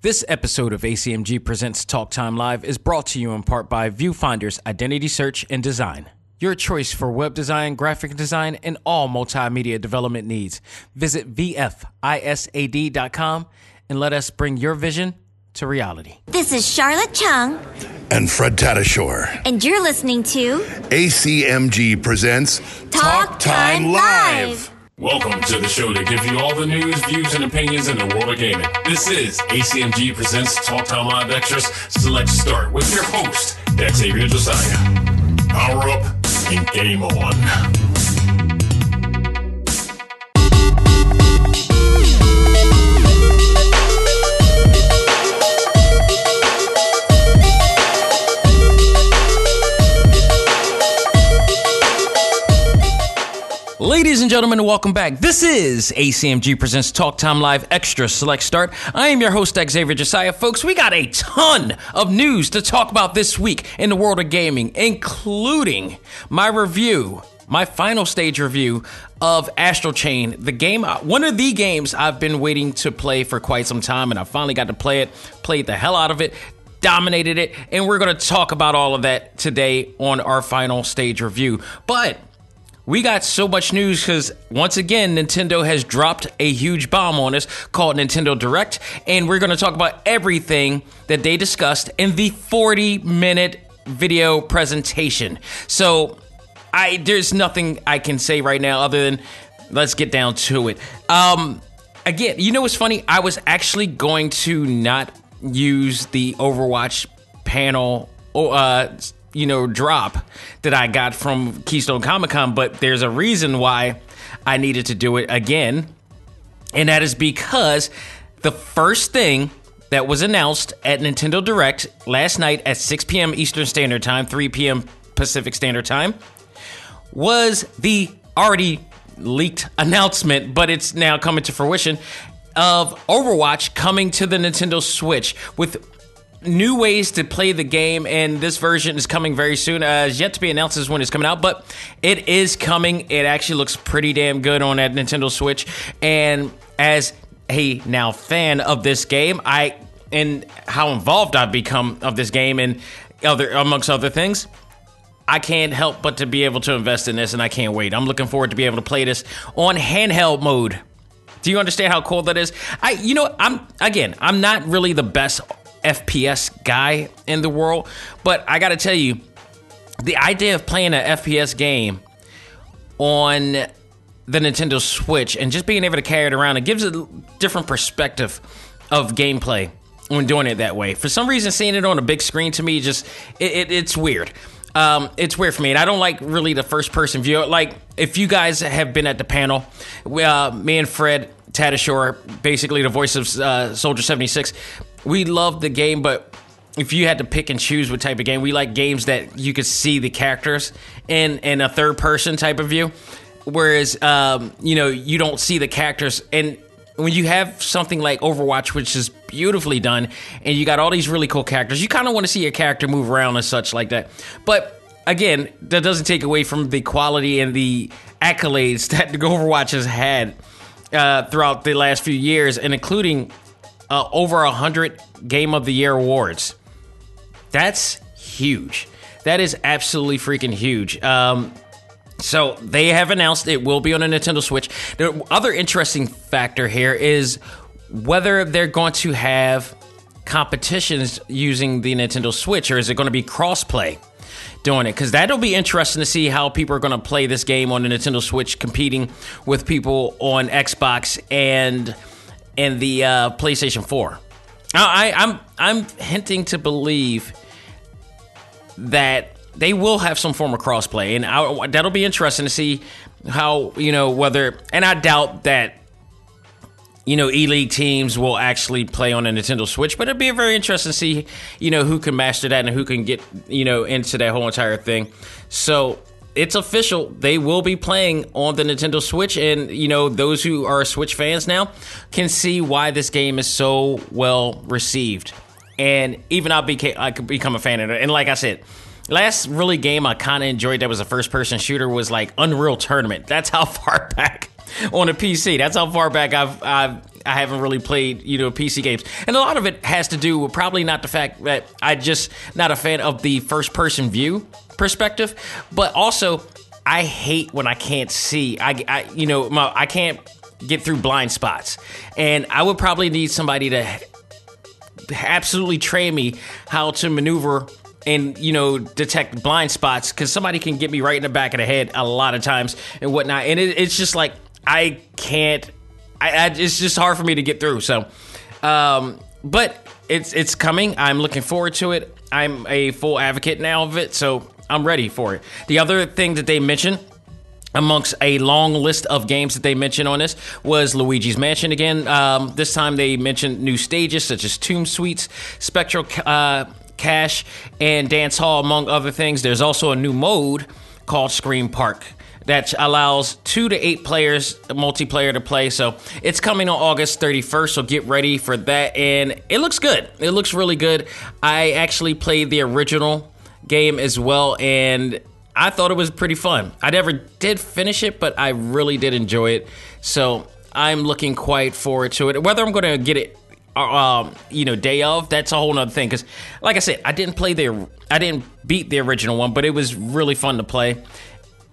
This episode of ACMG Presents Talk Time Live is brought to you in part by Viewfinder's Identity Search and Design. Your choice for web design, graphic design, and all multimedia development needs. Visit VFISAD.com and let us bring your vision to reality. This is Charlotte Chung, and Fred Tatasciore. and you're listening to ACMG presents Talk Time Live. Welcome to the show to give you all the news, views, and opinions in the world of gaming. This is ACMG Presents Talk Time Live Extras Select Start with your host, Xavier Josiah. Power up and game on. Ladies and gentlemen, welcome back. This is ACMG Presents Talk Time Live Extra Select Start. I am your host, Xavier Josiah. Folks, we got a ton of news to talk about this week in the world of gaming, including my review, my final stage review of Astral Chain, the game, uh, one of the games I've been waiting to play for quite some time, and I finally got to play it, played the hell out of it. Dominated it, and we're going to talk about all of that today on our final stage review. But we got so much news because once again, Nintendo has dropped a huge bomb on us called Nintendo Direct, and we're going to talk about everything that they discussed in the 40 minute video presentation. So, I there's nothing I can say right now other than let's get down to it. Um, again, you know what's funny? I was actually going to not use the Overwatch panel. Or uh, you know, drop that I got from Keystone Comic Con, but there's a reason why I needed to do it again. And that is because the first thing that was announced at Nintendo Direct last night at 6 p.m. Eastern Standard Time, 3 p.m. Pacific Standard Time, was the already leaked announcement, but it's now coming to fruition of Overwatch coming to the Nintendo Switch with new ways to play the game, and this version is coming very soon. Uh, it's yet to be announced as when it's coming out, but it is coming. It actually looks pretty damn good on that Nintendo Switch. And as a now fan of this game, I and how involved I've become of this game and other amongst other things. I can't help but to be able to invest in this, and I can't wait. I'm looking forward to be able to play this on handheld mode. Do you understand how cool that is? I, you know, I'm again, I'm not really the best FPS guy in the world, but I got to tell you, the idea of playing an FPS game on the Nintendo Switch and just being able to carry it around, it gives a different perspective of gameplay when doing it that way. For some reason, seeing it on a big screen to me just it, it, it's weird. Um, it's weird for me, and I don't like really the first person view. Like if you guys have been at the panel, we, uh, me and Fred Tatasciore, basically the voice of uh, Soldier seventy six, we love the game, but if you had to pick and choose what type of game, we like games that you could see the characters in in a third person type of view. Whereas, um, you know, you don't see the characters. And when you have something like Overwatch, which is beautifully done, and you got all these really cool characters, you kind of want to see your character move around and such like that. But again, that doesn't take away from the quality and the accolades that the Overwatch has had uh, throughout the last few years, and including uh, over a hundred Game of the Year awards. That's huge. That is absolutely freaking huge. Um, so they have announced it will be on a Nintendo Switch. The other interesting factor here is whether they're going to have competitions using the Nintendo Switch, or is it going to be crossplay? doing it because that'll be interesting to see how people are going to play this game on the Nintendo Switch, competing with people on Xbox and and the uh, PlayStation Four. I, I'm I'm hinting to believe that they will have some form of crossplay, and I, that'll be interesting to see how you know whether. And I doubt that you know e-league teams will actually play on a Nintendo Switch, but it'd be very interesting to see you know who can master that and who can get you know into that whole entire thing. So it's official. They will be playing on the Nintendo Switch, and you know those who are Switch fans now can see why this game is so well received. And even I became I could become a fan of it. And like I said, last really game I kind of enjoyed that was a first person shooter was like Unreal Tournament. That's how far back on a PC. That's how far back I've I've I haven't really played, you know, PC games. And a lot of it has to do with probably not the fact that I just not a fan of the first person view perspective, but also I hate when I can't see. I, I you know, my, I can't get through blind spots. And I would probably need somebody to absolutely train me how to maneuver and you know detect blind spots because somebody can get me right in the back of the head a lot of times and whatnot and it, it's just like i can't I, I, it's just hard for me to get through so um, but it's it's coming i'm looking forward to it i'm a full advocate now of it so i'm ready for it the other thing that they mentioned amongst a long list of games that they mentioned on this was Luigi's Mansion again. Um, this time they mentioned new stages such as Tomb Suites, Spectral uh, Cache, and Dance Hall, among other things. There's also a new mode called Scream Park that allows two to eight players multiplayer to play. So it's coming on August 31st. So get ready for that. And it looks good. It looks really good. I actually played the original game as well, and I thought it was pretty fun. I never did finish it, but I really did enjoy it. So I'm looking quite forward to it. Whether I'm going to get it, uh, um, you know, day of, that's a whole nother thing. Because, like I said, I didn't play the, I didn't beat the original one, but it was really fun to play.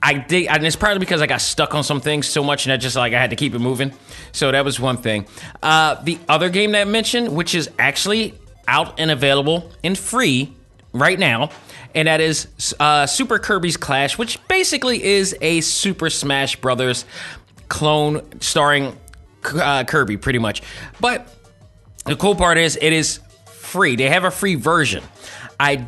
I did, and it's probably because I got stuck on some things so much, and I just like I had to keep it moving. So that was one thing. Uh, the other game that I mentioned, which is actually out and available and free right now, and that is uh, Super Kirby's Clash, which basically is a Super Smash Brothers clone starring uh, Kirby, pretty much. But the cool part is it is free. They have a free version. I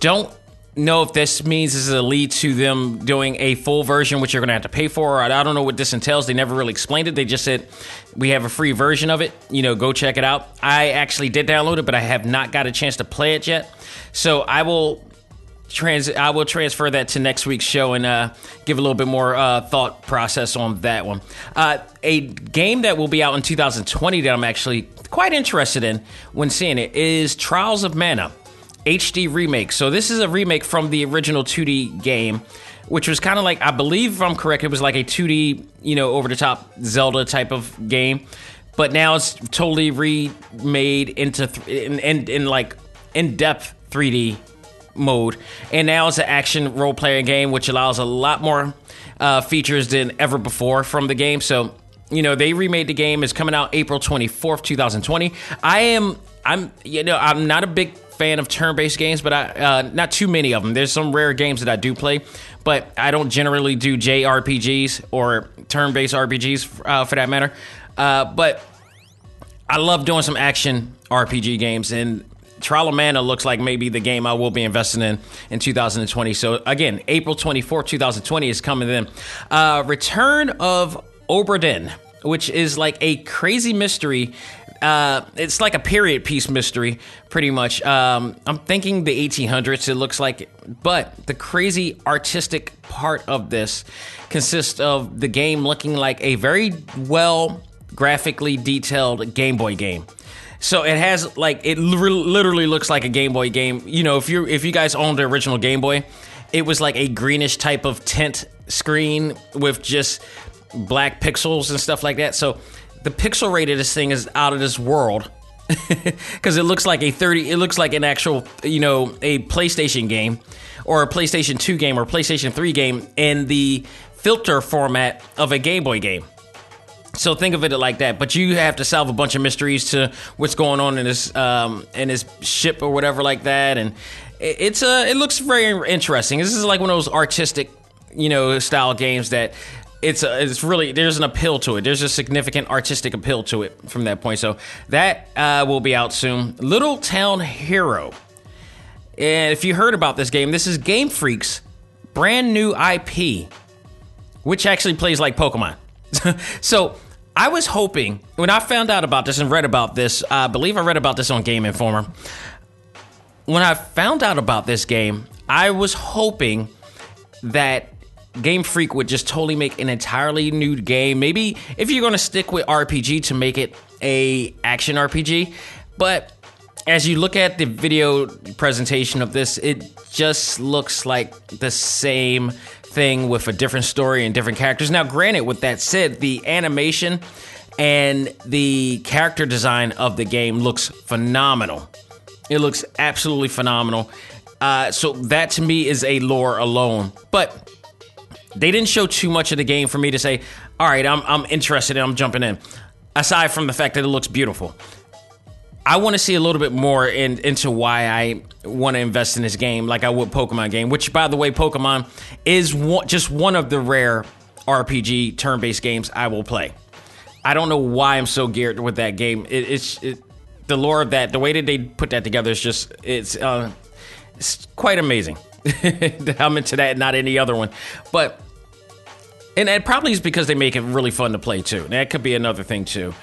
don't know if this means this is a lead to them doing a full version, which you're going to have to pay for. I don't know what this entails. They never really explained it. They just said we have a free version of it. You know, go check it out. I actually did download it, but I have not got a chance to play it yet. So I will trans I will transfer that to next week's show and uh, give a little bit more uh, thought process on that one. Uh, a game that will be out in 2020 that I'm actually quite interested in when seeing it is Trials of Mana HD remake. So this is a remake from the original 2D game. Which was kind of like, I believe, if I'm correct, it was like a 2D, you know, over the top Zelda type of game, but now it's totally remade into th- in, in, in like in depth 3D mode. And now it's an action role playing game, which allows a lot more uh, features than ever before from the game. So, you know, they remade the game. It's coming out April 24th, 2020. I am, I'm, you know, I'm not a big fan of turn-based games, but I uh, not too many of them. There's some rare games that I do play, but I don't generally do JRPGs or turn-based RPGs uh, for that matter. Uh, but I love doing some action RPG games, and Trial of Mana looks like maybe the game I will be investing in in 2020. So again, April 24, 2020 is coming in. Uh, Return of Obra Dinn, which is like a crazy mystery. Uh, it's like a period piece mystery, pretty much. Um, I'm thinking the 1800s. It looks like, but the crazy artistic part of this consists of the game looking like a very well graphically detailed Game Boy game. So it has like it literally looks like a Game Boy game. You know, if you if you guys owned the original Game Boy, it was like a greenish type of tint screen with just black pixels and stuff like that. So the pixel rate of this thing is out of this world. Because it looks like a 30 it looks like an actual you know a playstation game or a playstation 2 game or playstation 3 game in the filter format of a game boy game. So think of it like that, but you have to solve a bunch of mysteries to what's going on in this um, in this ship or whatever like that, and it's a it looks very interesting. This is like one of those artistic, you know, style games that it's a, it's really there's an appeal to it. There's a significant artistic appeal to it from that point. So that uh, will be out soon. Little Town Hero, and if you heard about this game, this is Game Freak's brand new IP, which actually plays like Pokemon. so I was hoping when I found out about this and read about this, I believe I read about this on Game Informer. When I found out about this game, I was hoping that Game Freak would just totally make an entirely new game. Maybe if you're going to stick with RPG to make it a action RPG, but as you look at the video presentation of this, it just looks like the same thing with a different story and different characters. Now, granted, with that said, the animation and the character design of the game looks phenomenal. It looks absolutely phenomenal. Uh, so that to me is a lore alone. But they didn't show too much of the game for me to say, all right, I'm, I'm interested and I'm jumping in. Aside from the fact that it looks beautiful. I want to see a little bit more in, into why I want to invest in this game, like I would Pokemon game. Which, by the way, Pokemon is one, just one of the rare RPG turn-based games I will play. I don't know why I'm so geared with that game. It, it's it, the lore of that, the way that they put that together is just it's uh, it's quite amazing. I'm into that, not any other one, but and it probably is because they make it really fun to play too. That could be another thing too.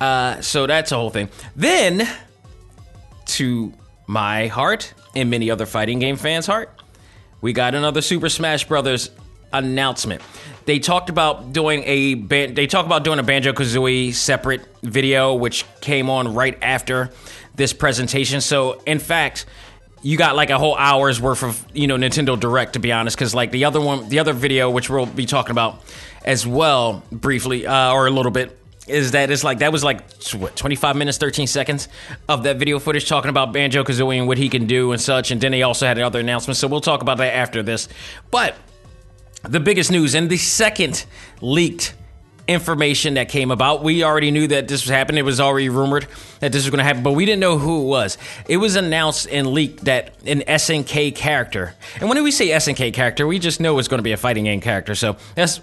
Uh, so that's a whole thing. Then, to my heart and many other fighting game fans' heart, we got another Super Smash Brothers announcement. They talked about doing a ban- they talked about doing a Banjo Kazooie separate video, which came on right after this presentation. So, in fact, you got like a whole hour's worth of you know Nintendo Direct to be honest, because like the other one, the other video, which we'll be talking about as well briefly uh, or a little bit, is that it's like that was like what 25 minutes 13 seconds of that video footage talking about banjo kazooie and what he can do and such and then they also had another announcement so we'll talk about that after this. But the biggest news and the second leaked information that came about. We already knew that this was happening. It was already rumored that this was going to happen, but we didn't know who it was. It was announced and leaked that an SNK character, and when we say SNK character, we just know it's going to be a fighting game character. So that's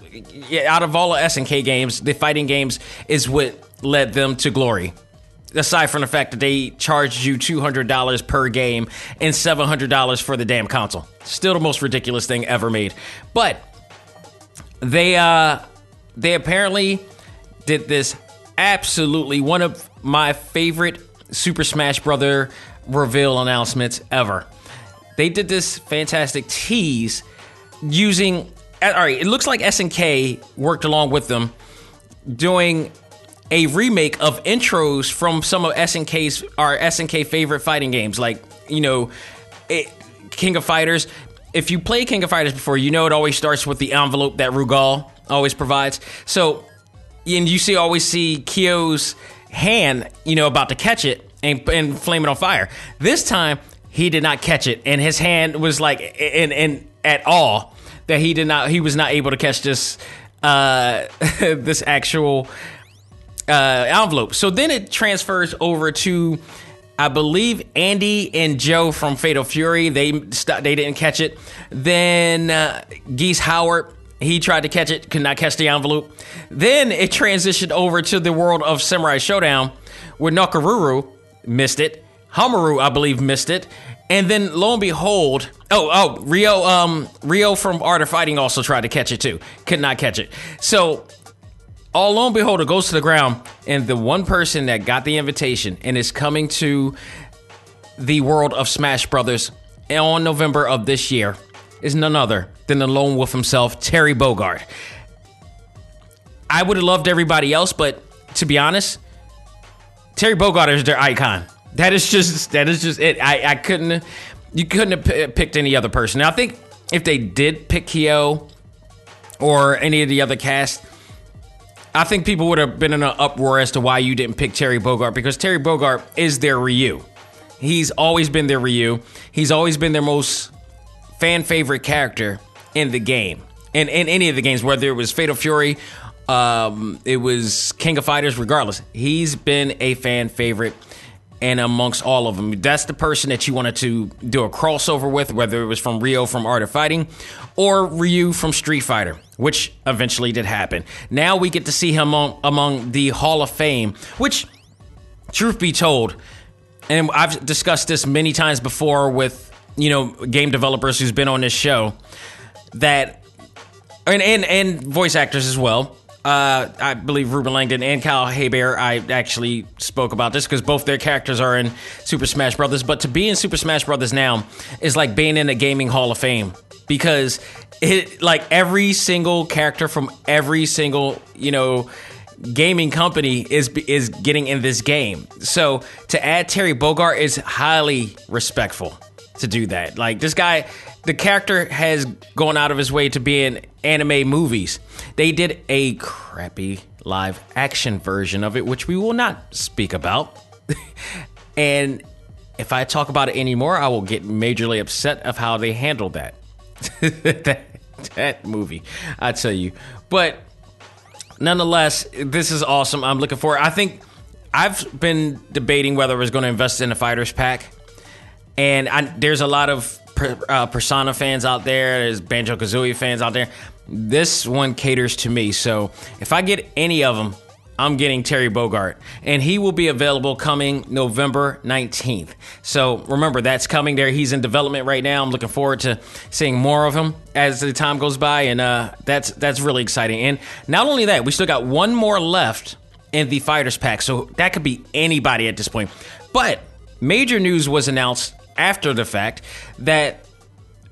yeah, out of all the SNK games, the fighting games is what led them to glory. Aside from the fact that they charged you $200 per game and $700 for the damn console. Still the most ridiculous thing ever made. But they uh they apparently did this absolutely one of my favorite Super Smash Brother reveal announcements ever. They did this fantastic tease using all right, it looks like SNK worked along with them doing a remake of intros from some of SNK's our SNK favorite fighting games like, you know, it, King of Fighters. If you play King of Fighters before, you know it always starts with the envelope that Rugal always provides. So, and you see always see Kyo's hand, you know, about to catch it and, and flame it on fire. This time, he did not catch it, and his hand was like, in, in at all that he did not, he was not able to catch this, uh, this actual uh, envelope. So then it transfers over to. I believe Andy and Joe from Fatal Fury they st- they didn't catch it. Then uh, Geese Howard he tried to catch it, could not catch the envelope. Then it transitioned over to the world of Samurai Shodown, where Nakoruru missed it. Haohmaru, I believe, missed it. And then lo and behold, oh, oh, Rio um, Ryo from Art of Fighting also tried to catch it too. Could not catch it. So all lo and behold, it goes to the ground, and the one person that got the invitation and is coming to the world of Smash Brothers on November of this year is none other than the lone wolf himself, Terry Bogard. I would have loved everybody else, but to be honest, Terry Bogard is their icon. That is just that is just it. I, I couldn't you couldn't have p- picked any other person. Now I think if they did pick Kyo or any of the other cast, I think people would have been in an uproar as to why you didn't pick Terry Bogard because Terry Bogard is their Ryu. He's always been their Ryu. He's always been their most fan favorite character in the game. In, in any of the games, whether it was Fatal Fury, um, it was King of Fighters, regardless. He's been a fan favorite and amongst all of them. That's the person that you wanted to do a crossover with, whether it was from Ryo from Art of Fighting or Ryu from Street Fighter, which eventually did happen. Now we get to see him among, among the Hall of Fame, which, truth be told, and I've discussed this many times before with you know game developers who's been on this show that and and, and voice actors as well. Uh, I believe Reuben Langdon and Kyle Hebert. I actually spoke about this because both their characters are in Super Smash Brothers. But to be in Super Smash Brothers now is like being in a gaming Hall of Fame because it like every single character from every single you know gaming company is is getting in this game. So to add Terry Bogard is highly respectful to do that. Like this guy, the character has gone out of his way to be in anime movies. They did a crappy live action version of it, which we will not speak about. and if I talk about it anymore, I will get majorly upset of how they handled that. that, that movie, I tell you. But nonetheless, this is awesome. I'm looking forward. I think I've been debating whether I was going to invest in a fighters pack, and I, there's a lot of uh, Persona fans out there. There's Banjo Kazooie fans out there. This one caters to me. So if I get any of them, I'm getting Terry Bogard, and he will be available coming November 19th. So remember, that's coming there. He's in development right now. I'm looking forward to seeing more of him as the time goes by, and uh, that's that's really exciting. And not only that, we still got one more left in the fighters pack, so that could be anybody at this point. But major news was announced after the fact that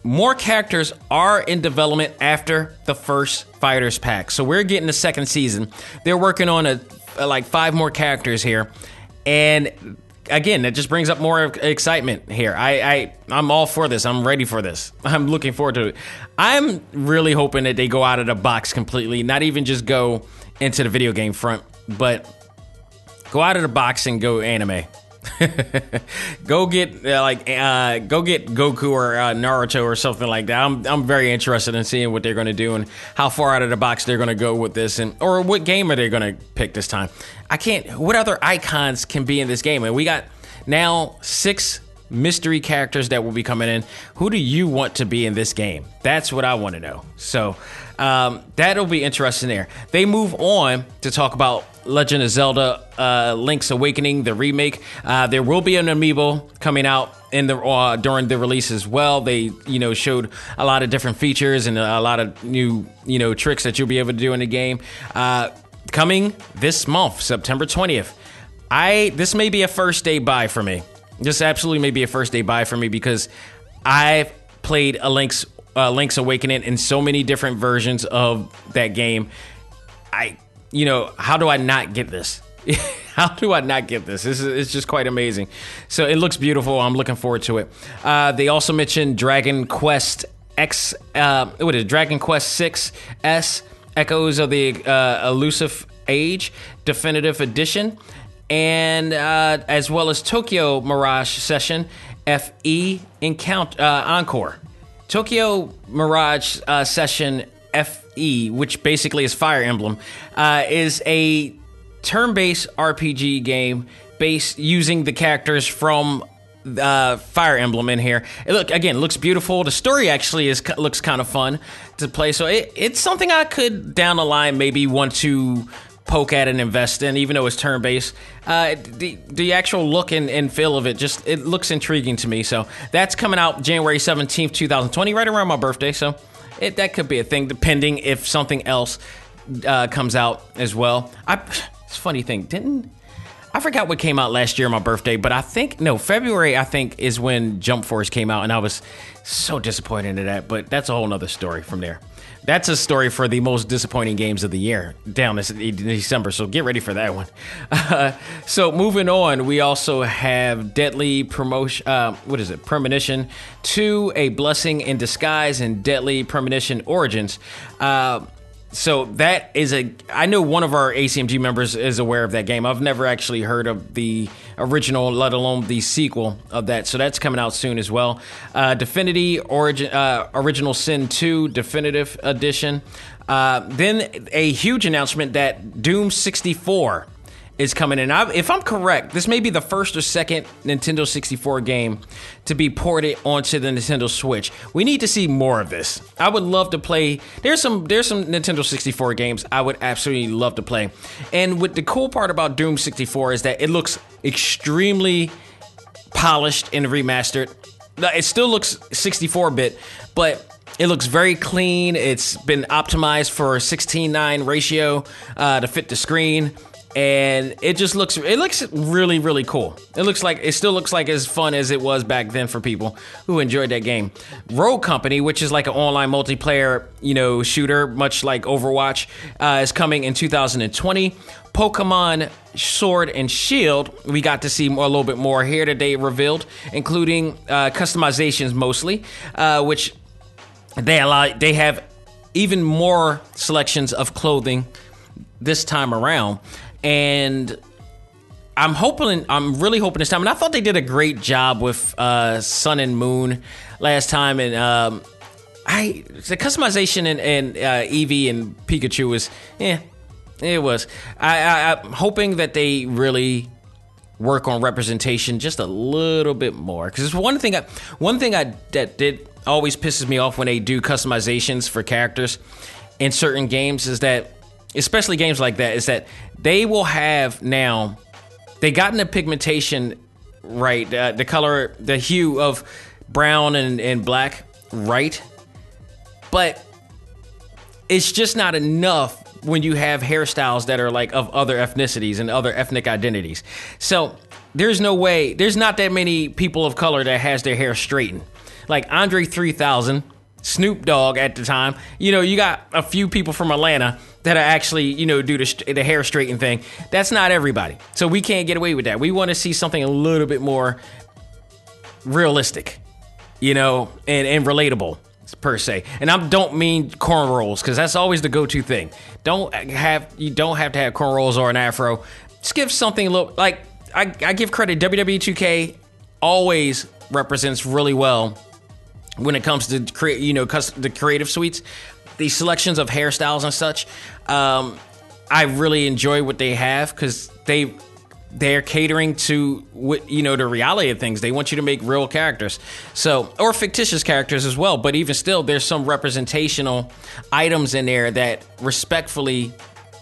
more characters are in development after the first fighters pack. So we're getting the second season. They're working on a, a like five more characters here, and again, that just brings up more excitement here. I, I I'm all for this. I'm ready for this. I'm looking forward to it. I'm really hoping that they go out of the box completely, not even just go into the video game front, but go out of the box and go anime. go get uh, like uh, go get Goku or uh, Naruto or something like that. I'm I'm very interested in seeing what they're going to do and how far out of the box they're going to go with this, and or what game are they going to pick this time. I can't. What other icons can be in this game? And we got now six mystery characters that will be coming in. Who do you want to be in this game? That's what I want to know. So um, that'll be interesting there. They move on to talk about Legend of Zelda uh, Link's Awakening, the remake. Uh, there will be an amiibo coming out in the uh, during the release as well. They you know showed a lot of different features and a lot of new you know tricks that you'll be able to do in the game. Uh, coming this month, September twentieth. I this may be a first day buy for me. This absolutely may be a first day buy for me because I've played a Link's uh, Link's Awakening in so many different versions of that game. I you know, how do I not get this? how do I not get this? This is it's just quite amazing. So it looks beautiful. I'm looking forward to it. Uh, they also mentioned Dragon Quest X. Uh, what is it? Dragon Quest Six S Echoes of the uh, Elusive Age Definitive Edition, and uh, as well as Tokyo Mirage Session FE Encounter uh, Encore. Tokyo Mirage uh, Session FE, which basically is Fire Emblem, uh, is a turn-based RPG game based using the characters from uh, Fire Emblem in here. It look again looks beautiful. The story actually is looks kind of fun to play. So it, it's something I could down the line maybe want to poke at and invest in, even though it's turn based. Uh, the the actual look and, and feel of it just it looks intriguing to me. So that's coming out January seventeenth, two thousand twenty, right around my birthday. So it, that could be a thing, depending if something else uh, comes out as well. I, it's funny thing, didn't I forgot what came out last year, my birthday, but I think no February. I think is when Jump Force came out, and I was so disappointed in that. But that's a whole nother story from there that's a story for the most disappointing games of the year down this December. So get ready for that one. Uh, so moving on, we also have Deadly Promotion. Uh, what is it? Premonition Two: A Blessing in Disguise and Deadly Premonition Origins. Uh, so that is a i know one of our acmg members is aware of that game. I've never actually heard of the original let alone the sequel of that. So that's coming out soon as well. Uh, Divinity origin uh, original sin 2 definitive edition. Uh, then a huge announcement that doom 64 is coming in. I, if I'm correct, this may be the first or second Nintendo 64 game to be ported onto the Nintendo Switch. We need to see more of this. I would love to play. There's some there's some Nintendo 64 games I would absolutely love to play. And what the cool part about Doom 64 is that it looks extremely polished and remastered. It still looks 64 bit, but it looks very clean. It's been optimized for 16:9 ratio uh, to fit the screen and it just looks it looks really really cool. It looks like it still looks like as fun as it was back then for people who enjoyed that game. Rogue Company, which is like an online multiplayer, you know, shooter, much like Overwatch, uh, is coming in 2020. Pokemon Sword and Shield, we got to see more, a little bit more here today revealed, including uh, customizations mostly, uh, which they allow they have even more selections of clothing this time around, and I'm hoping, I'm really hoping this time, and I thought they did a great job with uh, Sun and Moon last time, and um, I the customization and, and uh, Eevee and Pikachu was, yeah, it was. I, I, I'm hoping that they really work on representation just a little bit more because it's one thing I, one thing I that did always pisses me off when they do customizations for characters in certain games is that especially games like that is that they will have now they gotten the pigmentation right, uh, the color, the hue of brown and, and black right, but it's just not enough when you have hairstyles that are like of other ethnicities and other ethnic identities. So there's no way, there's not that many people of color that has their hair straightened. Like Andre 3000, Snoop Dogg at the time, you know, you got a few people from Atlanta that are actually, you know, do the, the hair straighten thing. That's not everybody. So we can't get away with that. We want to see something a little bit more realistic, you know, and, and relatable per se. And I don't mean cornrows because that's always the go-to thing. Don't have you don't have to have cornrows or an afro. Just give something a little like I, I give credit. WWE 2K always represents really well when it comes to create you know the creative suites the selections of hairstyles and such. Um, I really enjoy what they have because they they're catering to what you know the reality of things. They want you to make real characters, so or fictitious characters as well. But even still, there's some representational items in there that respectfully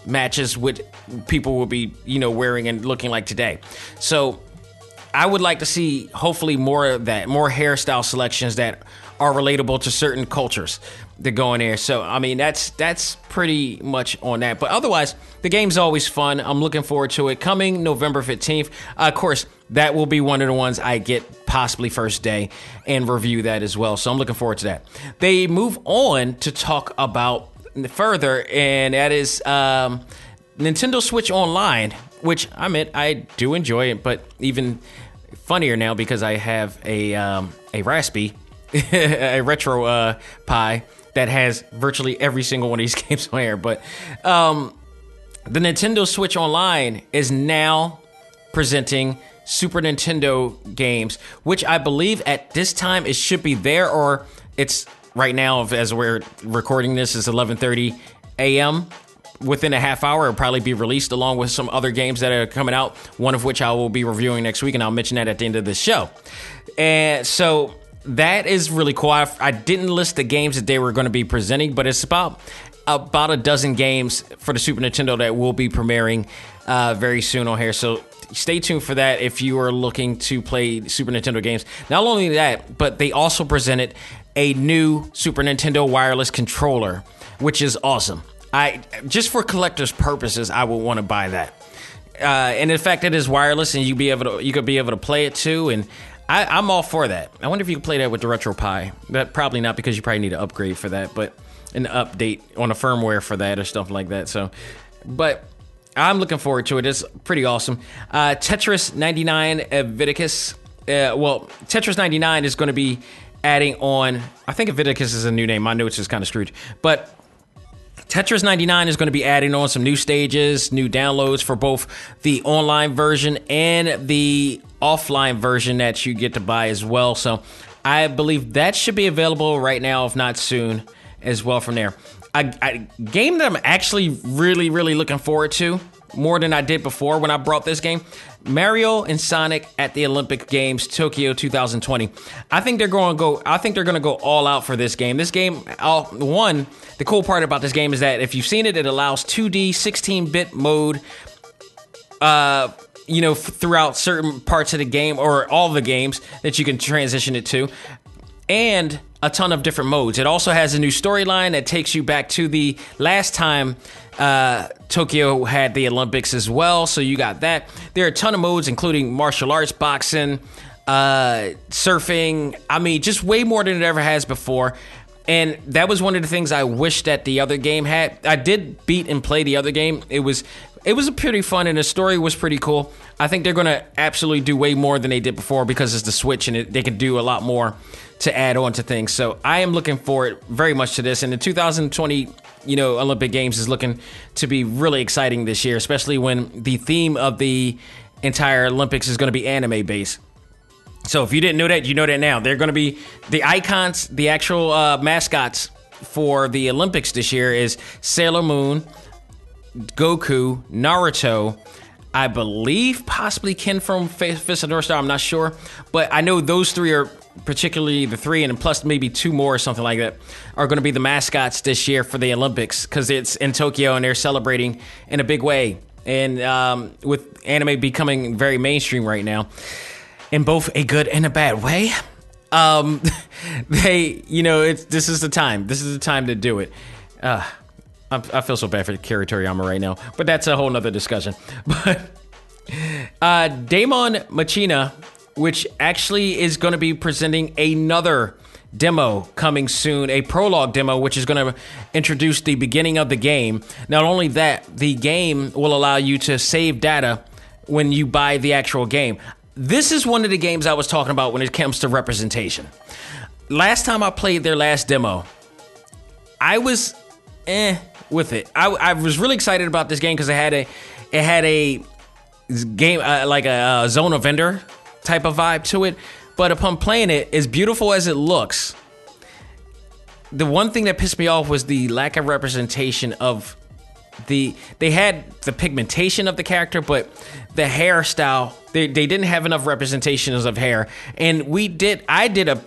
matches what people will be you know wearing and looking like today. So I would like to see hopefully more of that, more hairstyle selections that are relatable to certain cultures that go in there. So I mean that's that's pretty much on that. But otherwise, the game's always fun. I'm looking forward to it. Coming November 15th. Uh, of course, that will be one of the ones I get possibly first day and review that as well. So I'm looking forward to that. They move on to talk about further, and that is um, Nintendo Switch Online, which I mean I do enjoy it, but even funnier now because I have a um, a Raspy a retro uh, Pi that has virtually every single one of these games on here. But um, the Nintendo Switch Online is now presenting Super Nintendo games, which I believe at this time it should be there, or it's right now as we're recording this is 11:30 a.m. Within a half hour, it'll probably be released along with some other games that are coming out. One of which I will be reviewing next week, and I'll mention that at the end of the show. And so that is really cool. I, I didn't list the games that they were going to be presenting, but it's about about a dozen games for the Super Nintendo that will be premiering uh, very soon on here. So stay tuned for that if you are looking to play Super Nintendo games. Not only that, but they also presented a new Super Nintendo wireless controller, which is awesome. I just for collectors' purposes, I would want to buy that. Uh, and in fact, it is wireless, and you be able to you could be able to play it too. And I, am all for that. I wonder if you can play that with the RetroPie. That probably not because you probably need to upgrade for that, but an update on a firmware for that or stuff like that. So, but I'm looking forward to it. It's pretty awesome. Uh, Tetris 99 Aviticus. Uh, well, Tetris 99 is going to be adding on. I think Aviticus is a new name. My notes is kind of screwed, but Tetris 99 is going to be adding on some new stages, new downloads for both the online version and the offline version that you get to buy as well. So I believe that should be available right now, if not soon, as well from there. A, game that I'm actually really, really looking forward to more than I did before when I brought this game. Mario and Sonic at the Olympic Games Tokyo 2020. I think they're going to go. I think they're going to go all out for this game. This game, all, one, the cool part about this game is that if you've seen it, it allows 2D 16-bit mode. Uh, you know, throughout certain parts of the game or all the games that you can transition it to, and a ton of different modes. It also has a new storyline that takes you back to the last time uh, Tokyo had the Olympics as well. So you got that. There are a ton of modes, including martial arts, boxing, uh, surfing. I mean, just way more than it ever has before. And that was one of the things I wish that the other game had. I did beat and play the other game. It was it was pretty fun and the story was pretty cool. I think they're going to absolutely do way more than they did before because it's the Switch and it, they can do a lot more to add on to things. So I am looking forward very much to this. And the 2020 you know Olympic Games is looking to be really exciting this year, especially when the theme of the entire Olympics is going to be anime based. So if you didn't know that, you know that now. They're going to be the icons, the actual uh, mascots for the Olympics this year is Sailor Moon, Goku, Naruto. I believe possibly Ken from Fist of North Star. I'm not sure, but I know those three are particularly the three, and plus maybe two more or something like that, are going to be the mascots this year for the Olympics because it's in Tokyo and they're celebrating in a big way. And um, with anime becoming very mainstream right now, in both a good and a bad way, um, they, you know, it's this is the time. This is the time to do it. Uh, I, I feel so bad for Akira Toriyama right now, but that's a whole nother discussion. But uh, Damon Machina, which actually is going to be presenting another demo coming soon, a prologue demo, which is going to introduce the beginning of the game. Not only that, the game will allow you to save data when you buy the actual game. This is one of the games I was talking about when it comes to representation. Last time I played their last demo, I was eh with it. I, I was really excited about this game because it had a it had a game uh, like a, a Zone of the Enders type of vibe to it. But upon playing it, as beautiful as it looks, the one thing that pissed me off was the lack of representation of the they had the pigmentation of the character but the hairstyle they, they didn't have enough representations of hair and we did i did a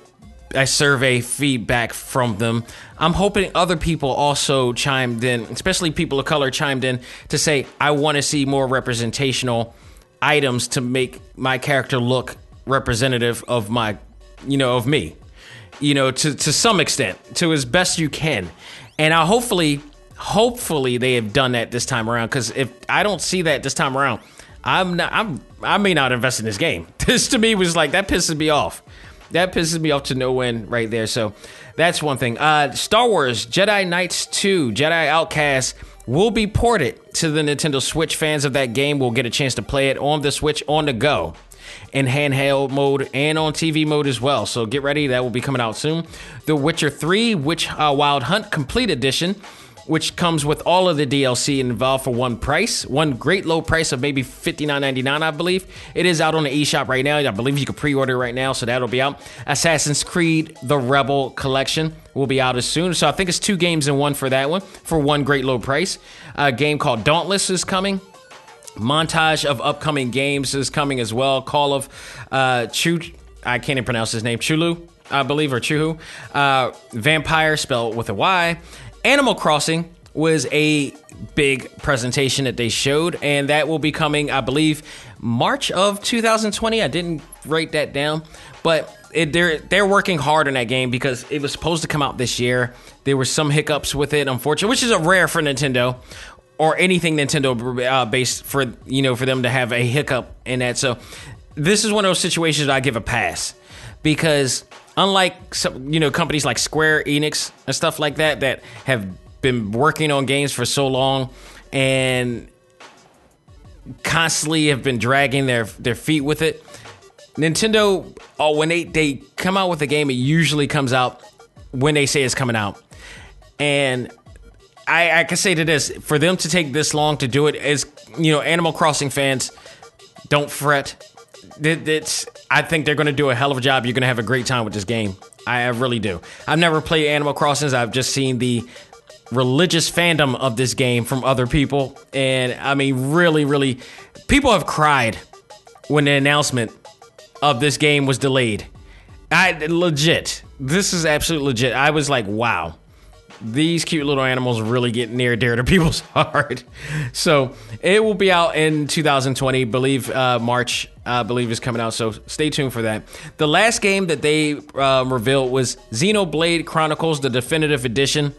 a survey feedback from them. I'm hoping other people also chimed in, especially people of color chimed in to say, I want to see more representational items to make my character look representative of my, you know, of me, you know, to, to some extent, to as best you can. And I hopefully, hopefully they have done that this time around. Cause if I don't see that this time around, I'm not, I'm, I may not invest in this game. This to me was like, that pisses me off that pisses me off to no end right there. So that's one thing. Uh, Star Wars Jedi Knights 2, Jedi Outcast will be ported to the Nintendo Switch. Fans of that game will get a chance to play it on the Switch on the go in handheld mode and on TV mode as well. So get ready, that will be coming out soon. The Witcher 3 Witch uh, Wild Hunt Complete Edition which comes with all of the DLC involved for one price, one great low price of maybe $59.99, I believe. It is out on the eShop right now. I believe you can pre-order right now, so that'll be out. Assassin's Creed: The Rebel Collection will be out as soon. So I think it's two games in one for that one for one great low price. A game called Dauntless is coming. Montage of upcoming games is coming as well. Call of uh, Chu, I can't even pronounce his name. Chulu, I believe, or Chuhu. Uh, Vampire, spelled with a Y. Animal Crossing was a big presentation that they showed, and that will be coming, I believe, March of 2020. I didn't write that down, but it, they're they're working hard on that game because it was supposed to come out this year. There were some hiccups with it, unfortunately, which is a rare for Nintendo or anything Nintendo uh, based for you know for them to have a hiccup in that. So this is one of those situations I give a pass because unlike some, you know companies like Square Enix and stuff like that that have been working on games for so long and constantly have been dragging their their feet with it. Nintendo, oh, when they they come out with a game, it usually comes out when they say it's coming out, and I, I can say to this: for them to take this long to do it, is you know, Animal Crossing fans, don't fret. It, it's I think they're going to do a hell of a job. You're going to have a great time with this game. I, really do. I've never played Animal Crossings. I've just seen the religious fandom of this game from other people, and I mean, really, really, people have cried when the announcement of this game was delayed. I legit. This is absolute legit. I was like, wow these cute little animals really get near dear to people's heart. So it will be out in 2020, believe uh, March, I believe is coming out. So stay tuned for that. The last game that they uh, revealed was Xenoblade Chronicles, the definitive edition.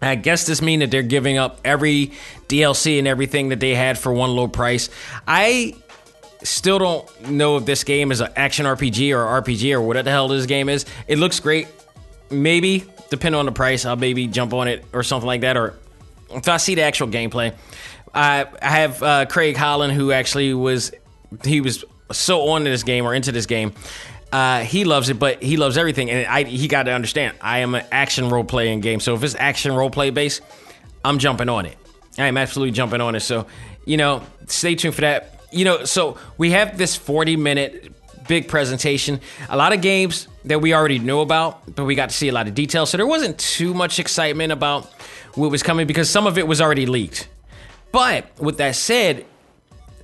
I guess this means that they're giving up every DLC and everything that they had for one low price. I still don't know if this game is an action RPG or RPG or whatever the hell this game is. It looks great. Maybe depending on the price, I'll maybe jump on it or something like that. Or if I see the actual gameplay, I, I have uh, Craig Holland, who actually was he was so on to this game or into this game. Uh, he loves it, but he loves everything, and I, he got to understand. I am an action role playing game, so if it's action role play based, I'm jumping on it. I am absolutely jumping on it. So, you know, stay tuned for that. You know, so we have this 40 minute big presentation. A lot of games that we already knew about, but we got to see a lot of details. So there wasn't too much excitement about what was coming because some of it was already leaked. But with that said,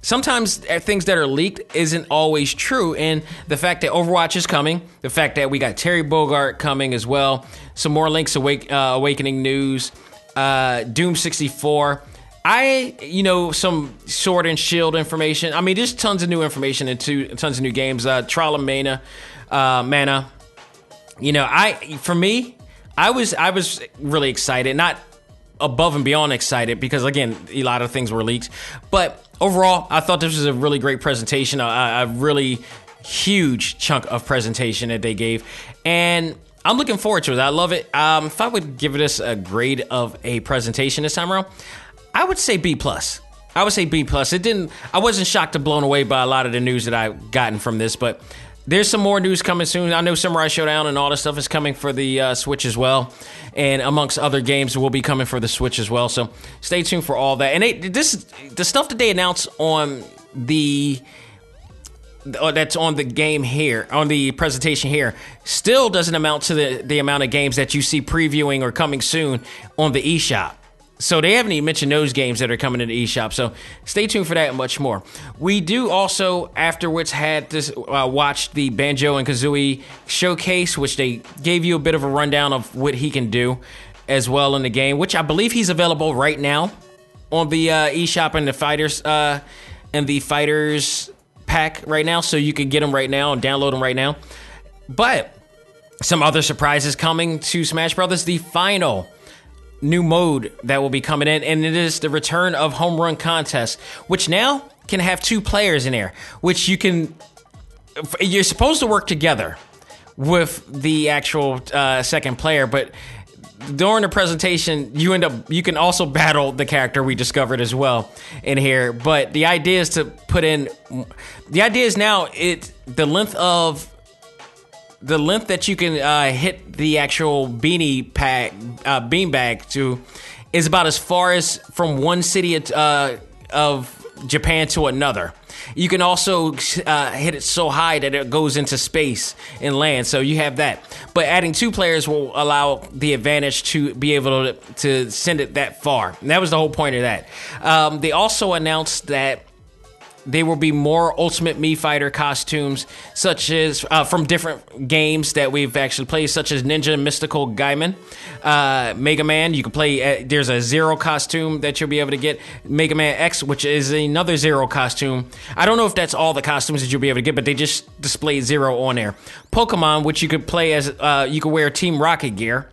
sometimes things that are leaked isn't always true. And the fact that Overwatch is coming, the fact that we got Terry Bogard coming as well, some more Link's Awake, uh, Awakening news, uh, Doom 64. I, you know, some sword and shield information. I mean, there's tons of new information and two, tons of new games. Uh, Trial of Mana, uh, Mana. You know, I for me, I was I was really excited. Not above and beyond excited because again, a lot of things were leaked. But overall, I thought this was a really great presentation. A, a really huge chunk of presentation that they gave, and I'm looking forward to it. I love it. Um, if I would give this a grade of a presentation this time around, I would say B plus. I would say B plus. It didn't. I wasn't shocked or blown away by a lot of the news that I've gotten from this, but there's some more news coming soon. I know Samurai Shodown and all this stuff is coming for the uh, Switch as well, and amongst other games will be coming for the Switch as well. So stay tuned for all that. And they, this the stuff that they announced on the uh, that's on the game here on the presentation here still doesn't amount to the the amount of games that you see previewing or coming soon on the eShop. So they haven't even mentioned those games that are coming to the eShop. So stay tuned for that and much more. We do also afterwards had to uh, watch the Banjo and Kazooie showcase, which they gave you a bit of a rundown of what he can do as well in the game, which I believe he's available right now on the uh, eShop and the fighters uh, and the fighters pack right now. So you can get them right now and download them right now. But some other surprises coming to Smash Brothers. The final new mode that will be coming in, and it is the return of home run contest, which now can have two players in there, which you can. You're supposed to work together with the actual uh, second player, but during the presentation, you end up you can also battle the character we discovered as well in here. But the idea is to put in the idea is now it the length of the length that you can uh, hit the actual beanie pack uh, beanbag to is about as far as from one city uh, of Japan to another. You can also uh, hit it so high that it goes into space and land. So you have that. But adding two players will allow the advantage to be able to, to send it that far. And that was the whole point of that. Um, they also announced that there will be more Ultimate Mii Fighter costumes, such as uh, from different games that we've actually played, such as Ninja Mystical Goemon, uh, Mega Man. You can play. Uh, there's a Zero costume that you'll be able to get. Mega Man X, which is another Zero costume. I don't know if that's all the costumes that you'll be able to get, but they just displayed Zero on there. Pokemon, which you could play as, uh, you could wear Team Rocket gear,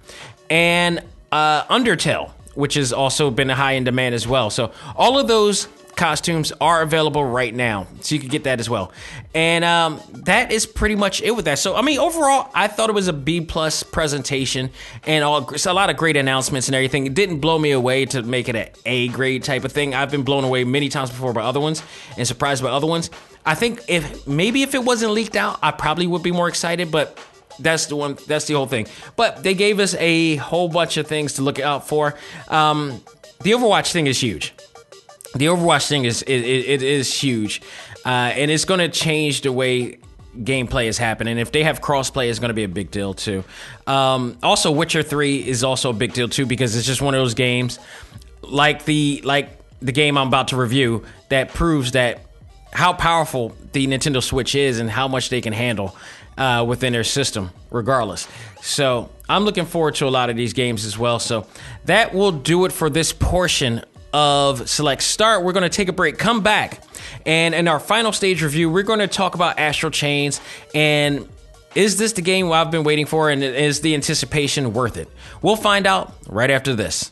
and uh, Undertale which has also been high in demand as well. So all of those costumes are available right now, so you can get that as well. And um, that is pretty much it with that. So I mean, overall, I thought it was a B plus presentation and all a lot of great announcements and everything. It didn't blow me away to make it an A grade type of thing. I've been blown away many times before by other ones and surprised by other ones. I think if maybe if it wasn't leaked out, I probably would be more excited, but that's the one that's the whole thing but they gave us a whole bunch of things to look out for um, the overwatch thing is huge the Overwatch thing is it, it is huge, uh, and it's going to change the way gameplay is happening. If they have crossplay, it's going to be a big deal too. Um, also, Witcher Three is also a big deal too because it's just one of those games, like the like the game I'm about to review, that proves that how powerful the Nintendo Switch is and how much they can handle uh, within their system, regardless. So I'm looking forward to a lot of these games as well. So that will do it for this portion of Select Start. We're going to take a break, come back, and in our final stage review, we're going to talk about Astral Chains and is this the game I've been waiting for and is the anticipation worth it? We'll find out right after this.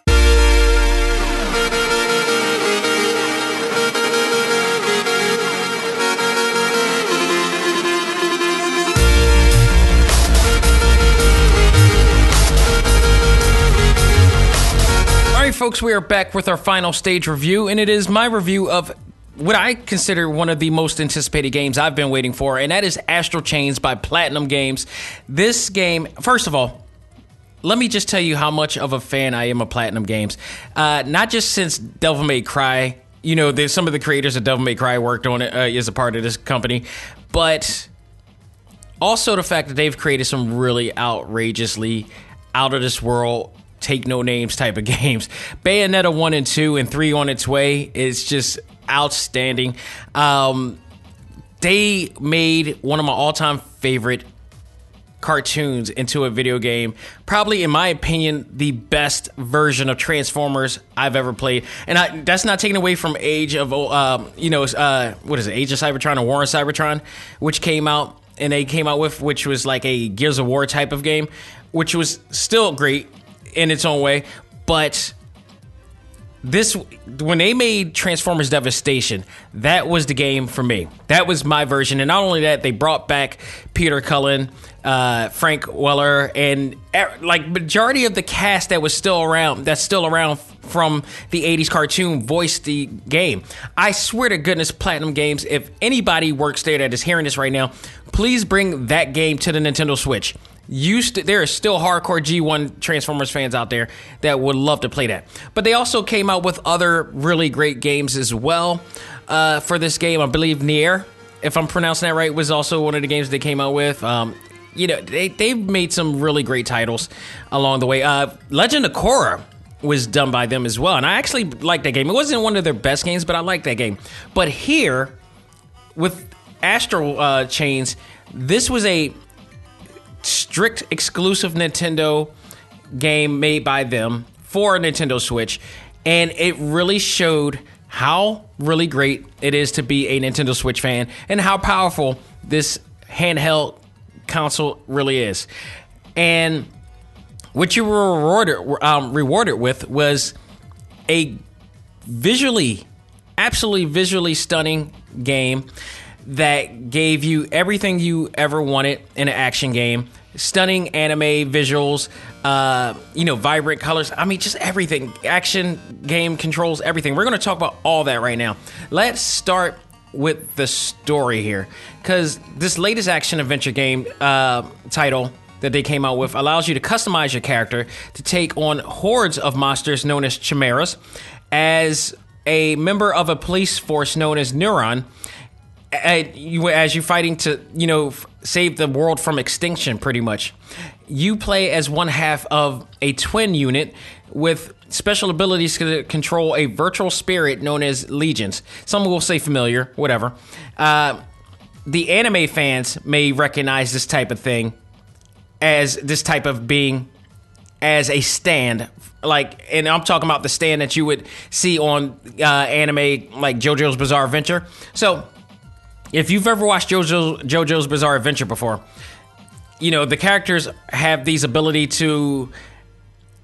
Right, folks, we are back with our final stage review, and it is my review of what I consider one of the most anticipated games I've been waiting for, and that is Astral Chains by Platinum Games. This game, first of all, let me just tell you how much of a fan I am of Platinum Games. Uh, not just since Devil May Cry, you know, there's some of the creators of Devil May Cry worked on it uh, as a part of this company, but also the fact that they've created some really outrageously out of this world take no names type of games bayonetta 1 and 2 and 3 on its way is just outstanding um, they made one of my all-time favorite cartoons into a video game. Probably, in my opinion, the best version of Transformers I've ever played. And I, that's not taken away from Age of, um, you know, uh, what is it, Age of Cybertron or War of Cybertron, which came out and they came out with, which was like a Gears of War type of game, which was still great in its own way, but this when they made Transformers Devastation, that was the game for me. That was my version, and not only that, they brought back Peter Cullen, uh, Frank Welker, and er, like majority of the cast that was still around, that's still around from the '80s cartoon, voiced the game. I swear to goodness, Platinum Games, if anybody works there that is hearing this right now, please bring that game to the Nintendo Switch used to, there are still hardcore G1 Transformers fans out there that would love to play that. But they also came out with other really great games as well uh, for this game. I believe Nier, if I'm pronouncing that right, was also one of the games they came out with. Um, you know, they, they've made some really great titles along the way. Uh, Legend of Korra was done by them as well. And I actually liked that game. It wasn't one of their best games, but I liked that game. But here, with Astral uh, Chains, this was a strict exclusive Nintendo game made by them for Nintendo Switch, and it really showed how really great it is to be a Nintendo Switch fan and how powerful this handheld console really is. And what you were rewarded um, rewarded with was a visually, absolutely visually stunning game that gave you everything you ever wanted in an action game. Stunning anime visuals, uh, you know, vibrant colors. I mean, just everything. Action game controls, everything. We're going to talk about all that right now. Let's start with the story here, because this latest action adventure game uh, title that they came out with allows you to customize your character to take on hordes of monsters known as chimeras as a member of a police force known as Neuron as you're fighting to, you know, save the world from extinction, pretty much. You play as one half of a twin unit with special abilities to control a virtual spirit known as legions. Some will say familiar, whatever. Uh, the anime fans may recognize this type of thing as this type of being as a stand like and i'm talking about the stand that you would see on uh, anime like jojo's bizarre adventure so if you've ever watched JoJo's, JoJo's Bizarre Adventure before, you know, the characters have these ability to,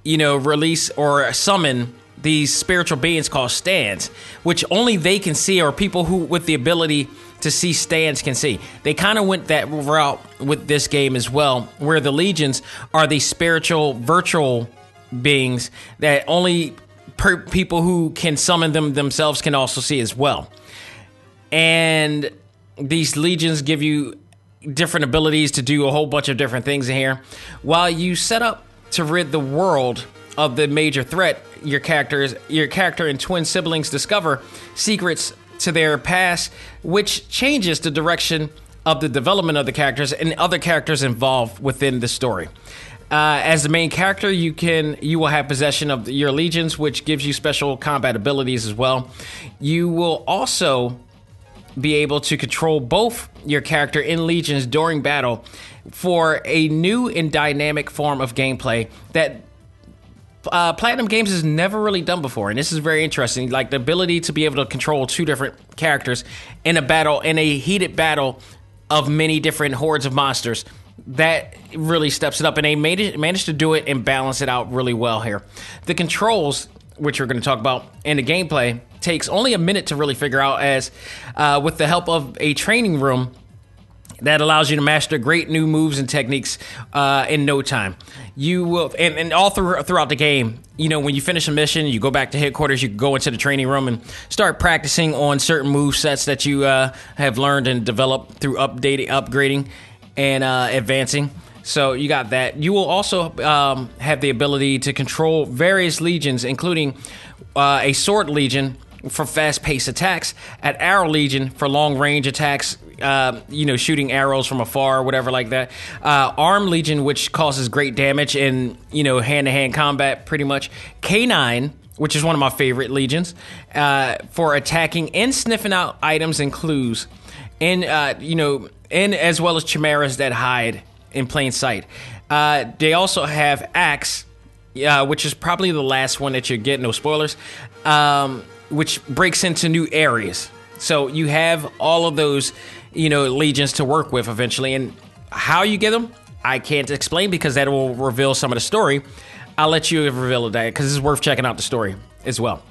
you know, release or summon these spiritual beings called stands, which only they can see or people who with the ability to see stands can see. They kind of went that route with this game as well, where the legions are these spiritual virtual beings that only per- people who can summon them themselves can also see as well. And these legions give you different abilities to do a whole bunch of different things in here. While you set up to rid the world of the major threat, your characters, your character and twin siblings discover secrets to their past, which changes the direction of the development of the characters and other characters involved within the story. Uh, as the main character, you can you will have possession of your legions, which gives you special combat abilities as well. You will also be able to control both your character and legions during battle for a new and dynamic form of gameplay that uh, Platinum Games has never really done before, and this is very interesting. Like the ability to be able to control two different characters in a battle, in a heated battle of many different hordes of monsters. That really steps it up, and they made it, managed to do it and balance it out really well here. The controls, which we're going to talk about, and the gameplay takes only a minute to really figure out. As uh, with the help of a training room that allows you to master great new moves and techniques uh, in no time. You will, and, and all through, throughout the game, you know, when you finish a mission, you go back to headquarters, you go into the training room and start practicing on certain move sets that you uh, have learned and developed through updating, upgrading, and uh, advancing. So you got that. You will also um, have the ability to control various legions, including uh, a sword legion for fast-paced attacks, at arrow legion for long-range attacks uh, you know, shooting arrows from afar or whatever like that. Uh, Arm Legion, which causes great damage in, you know, hand to hand combat pretty much. K9, which is one of my favorite legions, uh, for attacking and sniffing out items and clues. And, uh, you know, and as well as chimeras that hide in plain sight. Uh, they also have Axe, uh, which is probably the last one that you get, no spoilers, um, which breaks into new areas. So you have all of those you know, legions to work with eventually. And how you get them, I can't explain because that will reveal some of the story. I'll let you reveal that because it's worth checking out the story as well.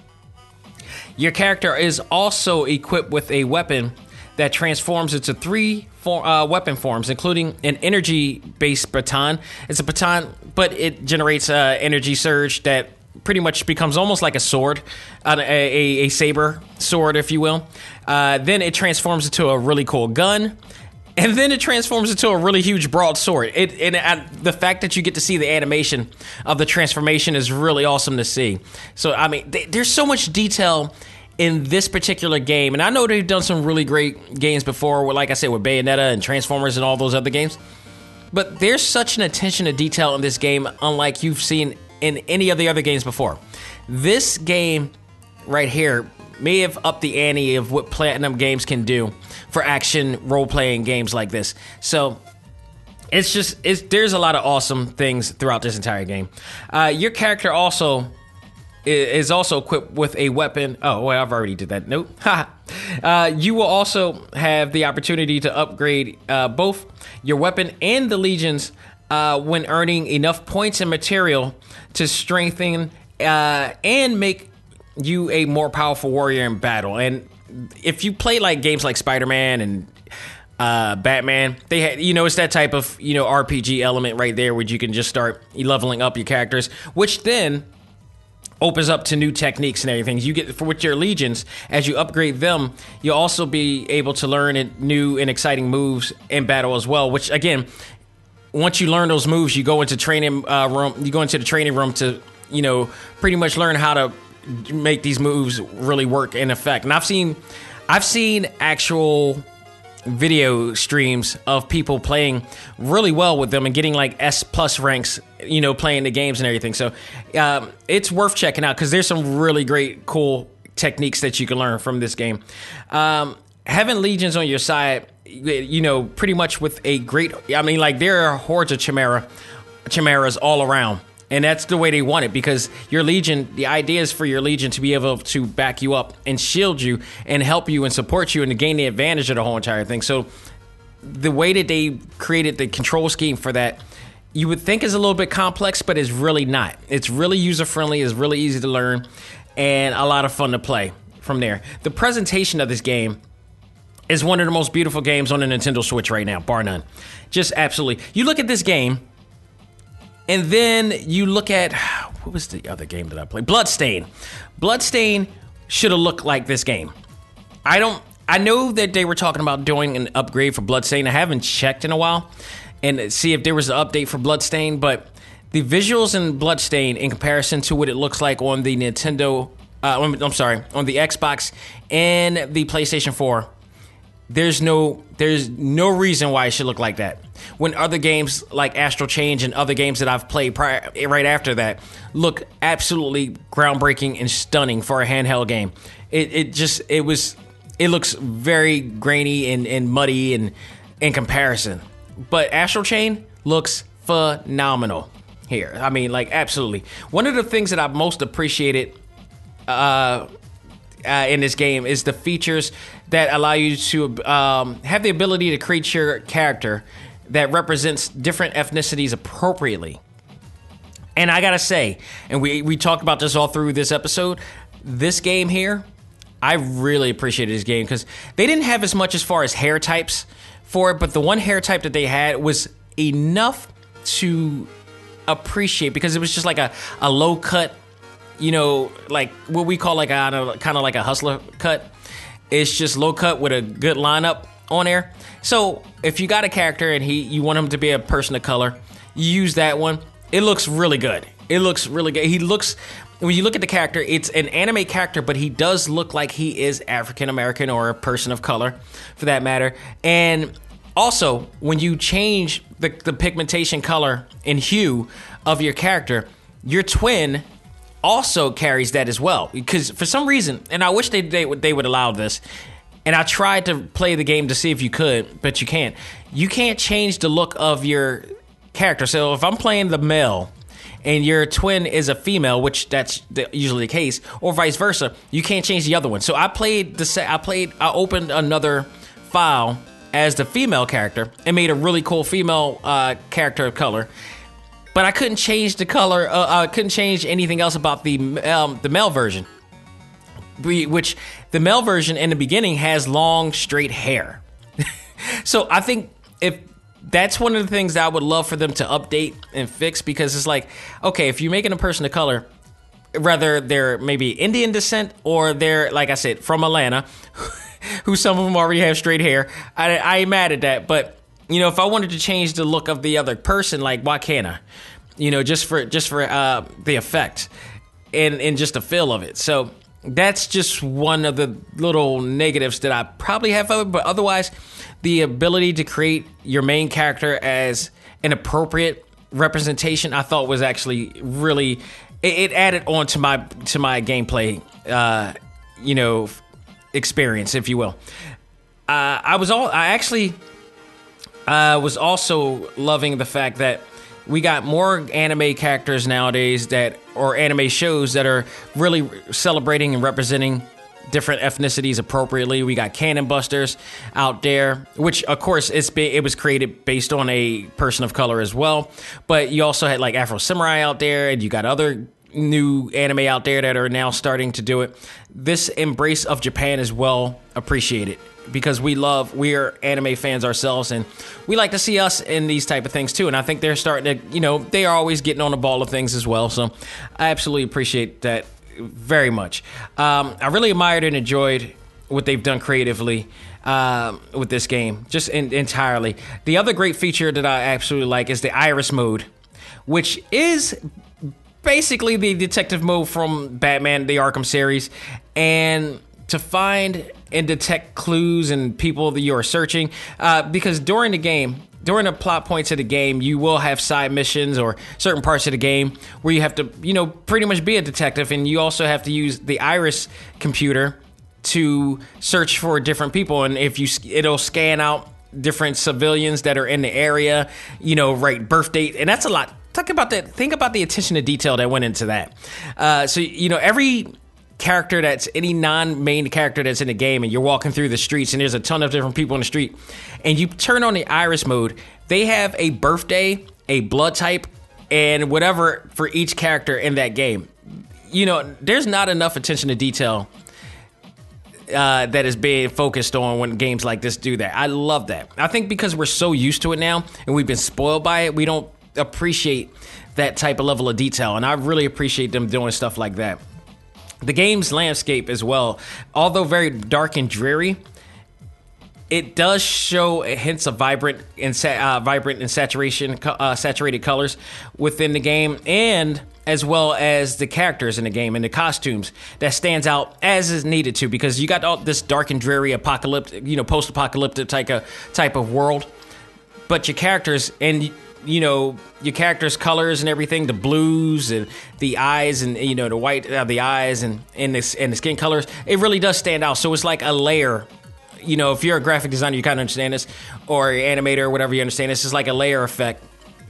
Your character is also equipped with a weapon that transforms into three for, uh, weapon forms, including an energy-based baton. It's a baton, but it generates uh, energy surge that pretty much becomes almost like a sword, a, a, a saber sword, if you will. Uh, then it transforms into a really cool gun. And then it transforms into a really huge broadsword. It and uh, the fact that you get to see the animation of the transformation is really awesome to see. So I mean, they, there's so much detail in this particular game, and I know they've done some really great games before. Like I said, with Bayonetta and Transformers and all those other games. But there's such an attention to detail in this game, unlike you've seen in any of the other games before. This game right here may have upped the ante of what Platinum Games can do for action role playing games like this. So it's just it's there's a lot of awesome things throughout this entire game. Uh, your character also is also equipped with a weapon. Oh, well, I've already did that. Nope. uh, you will also have the opportunity to upgrade uh, both your weapon and the legions uh, when earning enough points and material to strengthen uh, and make you a more powerful warrior in battle. And if you play like games like Spider Man and uh, Batman, they you know it's that type of you know RPG element right there where you can just start leveling up your characters, which then opens up to new techniques and everything. You get for with your legions as you upgrade them, you'll also be able to learn new and exciting moves in battle as well. Which again, once you learn those moves, you go into training uh, room. You go into the training room to you know pretty much learn how to make these moves really work in effect. And I've seen, I've seen actual video streams of people playing really well with them and getting like S plus ranks, you know, playing the games and everything. So um, it's worth checking out because there's some really great, cool techniques that you can learn from this game. Um, having legions on your side, you know, pretty much with a great, I mean, like there are hordes of chimera, chimeras all around. And that's the way they want it because your legion, the idea is for your legion to be able to back you up and shield you and help you and support you and to gain the advantage of the whole entire thing. So the way that they created the control scheme for that, you would think is a little bit complex, but it's really not. It's really user friendly, it's really easy to learn, and a lot of fun to play from there. The presentation of this game is one of the most beautiful games on the Nintendo Switch right now, bar none. Just absolutely. You look at this game and then you look at what was the other game that I played? Bloodstain. Bloodstain should have looked like this game. I don't. I know that they were talking about doing an upgrade for Bloodstain. I haven't checked in a while and see if there was an update for Bloodstain, but the visuals in Bloodstain in comparison to what it looks like on the Nintendo, uh, I'm sorry, on the Xbox and the PlayStation 4 there's no there's no reason why it should look like that. When other games like Astral Change and other games that I've played prior, right after that look absolutely groundbreaking and stunning for a handheld game. It it just it was it looks very grainy and, and muddy and in comparison. But Astral Chain looks phenomenal here. I mean, like absolutely. One of the things that I've most appreciated uh, uh, in this game is the features that allow you to um, have the ability to create your character that represents different ethnicities appropriately. And I gotta say, and we we talked about this all through this episode. This game here, I really appreciated this game because they didn't have as much as far as hair types for it, but the one hair type that they had was enough to appreciate because it was just like a, a low cut, you know, like what we call like a kind of like a hustler cut. It's just low cut with a good lineup on there. So if you got a character and he you want him to be a person of color, you use that one. It looks really good. It looks really good. He looks when you look at the character, it's an anime character, but he does look like he is African American or a person of color, for that matter. And also, when you change the, the pigmentation color and hue of your character, your twin also carries that as well. Because for some reason, and I wish they they would they would allow this. And I tried to play the game to see if you could, but you can't. You can't change the look of your character. So if I'm playing the male and your twin is a female, which that's usually the case, or vice versa, you can't change the other one. So I played the set. I played. I opened another file as the female character and made a really cool female uh, character of color. But I couldn't change the color. Uh, I couldn't change anything else about the um, the male version, which the male version in the beginning has long straight hair. so I think if that's one of the things that I would love for them to update and fix because it's like, okay, if you're making a person of color, whether they're maybe Indian descent or they're, like I said, from Atlanta, who some of them already have straight hair, I, I ain't mad at that. But, you know, if I wanted to change the look of the other person, like, why can't I? You know, just for just for uh, the effect and, and just the feel of it. So that's just one of the little negatives that I probably have of it. But otherwise, the ability to create your main character as an appropriate representation, I thought was actually really it, it added on to my to my gameplay, uh, you know, experience, if you will. Uh, I was all I actually uh, was also loving the fact that we got more anime characters nowadays that or anime shows that are really celebrating and representing different ethnicities appropriately. We got Cannon Busters out there, which of course it's it was created based on a person of color as well. But you also had like Afro Samurai out there, and you got other new anime out there that are now starting to do it. This embrace of Japan is well appreciated because we love we are anime fans ourselves and we like to see us in these type of things too and i think they're starting to you know they are always getting on the ball of things as well so i absolutely appreciate that very much. Um, I really admired and enjoyed what they've done creatively uh, with this game, just in, entirely. The other great feature that I absolutely like is the Iris mode, which is basically the detective mode from Batman: The Arkham series, and to find and detect clues and people that you are searching. Uh, because during the game, during the plot points of the game, you will have side missions or certain parts of the game where you have to, you know, pretty much be a detective, and you also have to use the Iris computer to search for different people, and if you, it'll scan out different civilians that are in the area, you know, right birth date, and that's a lot. Talk about that. Think about the attention to detail that went into that. Uh, so you know, every character that's any non-main character that's in the game and you're walking through the streets and there's a ton of different people in the street and you turn on the iris mode they have a birthday a blood type and whatever for each character in that game you know there's not enough attention to detail uh, that is being focused on when games like this do that. I love that. I think because we're so used to it now and we've been spoiled by it, we don't appreciate that type of level of detail. And I really appreciate them doing stuff like that. The game's landscape as well, although very dark and dreary, it does show hints of vibrant and uh, vibrant and saturation uh, saturated colors within the game, and as well as the characters in the game and the costumes that stands out as is needed to because you got all this dark and dreary apocalyptic, you know, post-apocalyptic type of type of world, but your characters and you know your characters' colors and everything, the blues and the eyes and you know the white, uh, the eyes and and the, and the skin colors, it really does stand out. So it's like a layer you know, if you're a graphic designer, you kind of understand this, or animator or whatever, you understand this. It's like a layer effect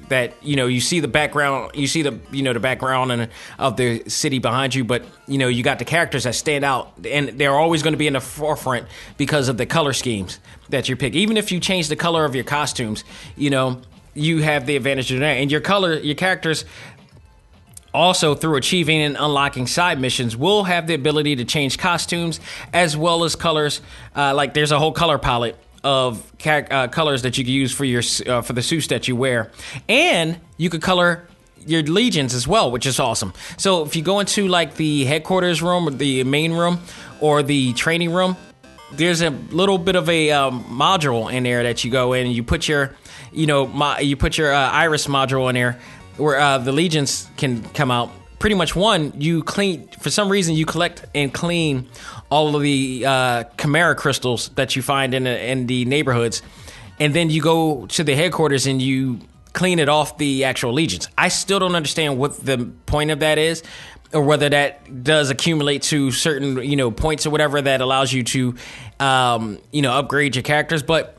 that you know you see the background, you see the you know the background and of the city behind you, but you know you got the characters that stand out, and they're always going to be in the forefront because of the color schemes that you pick. Even if you change the color of your costumes, you know you have the advantage of that, and your color, your characters also, through achieving and unlocking side missions, will have the ability to change costumes as well as colors. Uh, like there's a whole color palette of uh, colors that you can use for your uh, for the suits that you wear, and you could color your legions as well, which is awesome. So if you go into like the headquarters room or the main room or the training room, there's a little bit of a um, module in there that you go in and you put your you know mo- you put your uh, iris module in there where uh, the legions can come out. Pretty much one, you clean for some reason you collect and clean all of the uh, chimera crystals that you find in the, in the neighborhoods, and then you go to the headquarters and you clean it off the actual legions. I still don't understand what the point of that is, or whether that does accumulate to certain you know points or whatever that allows you to um, you know upgrade your characters, but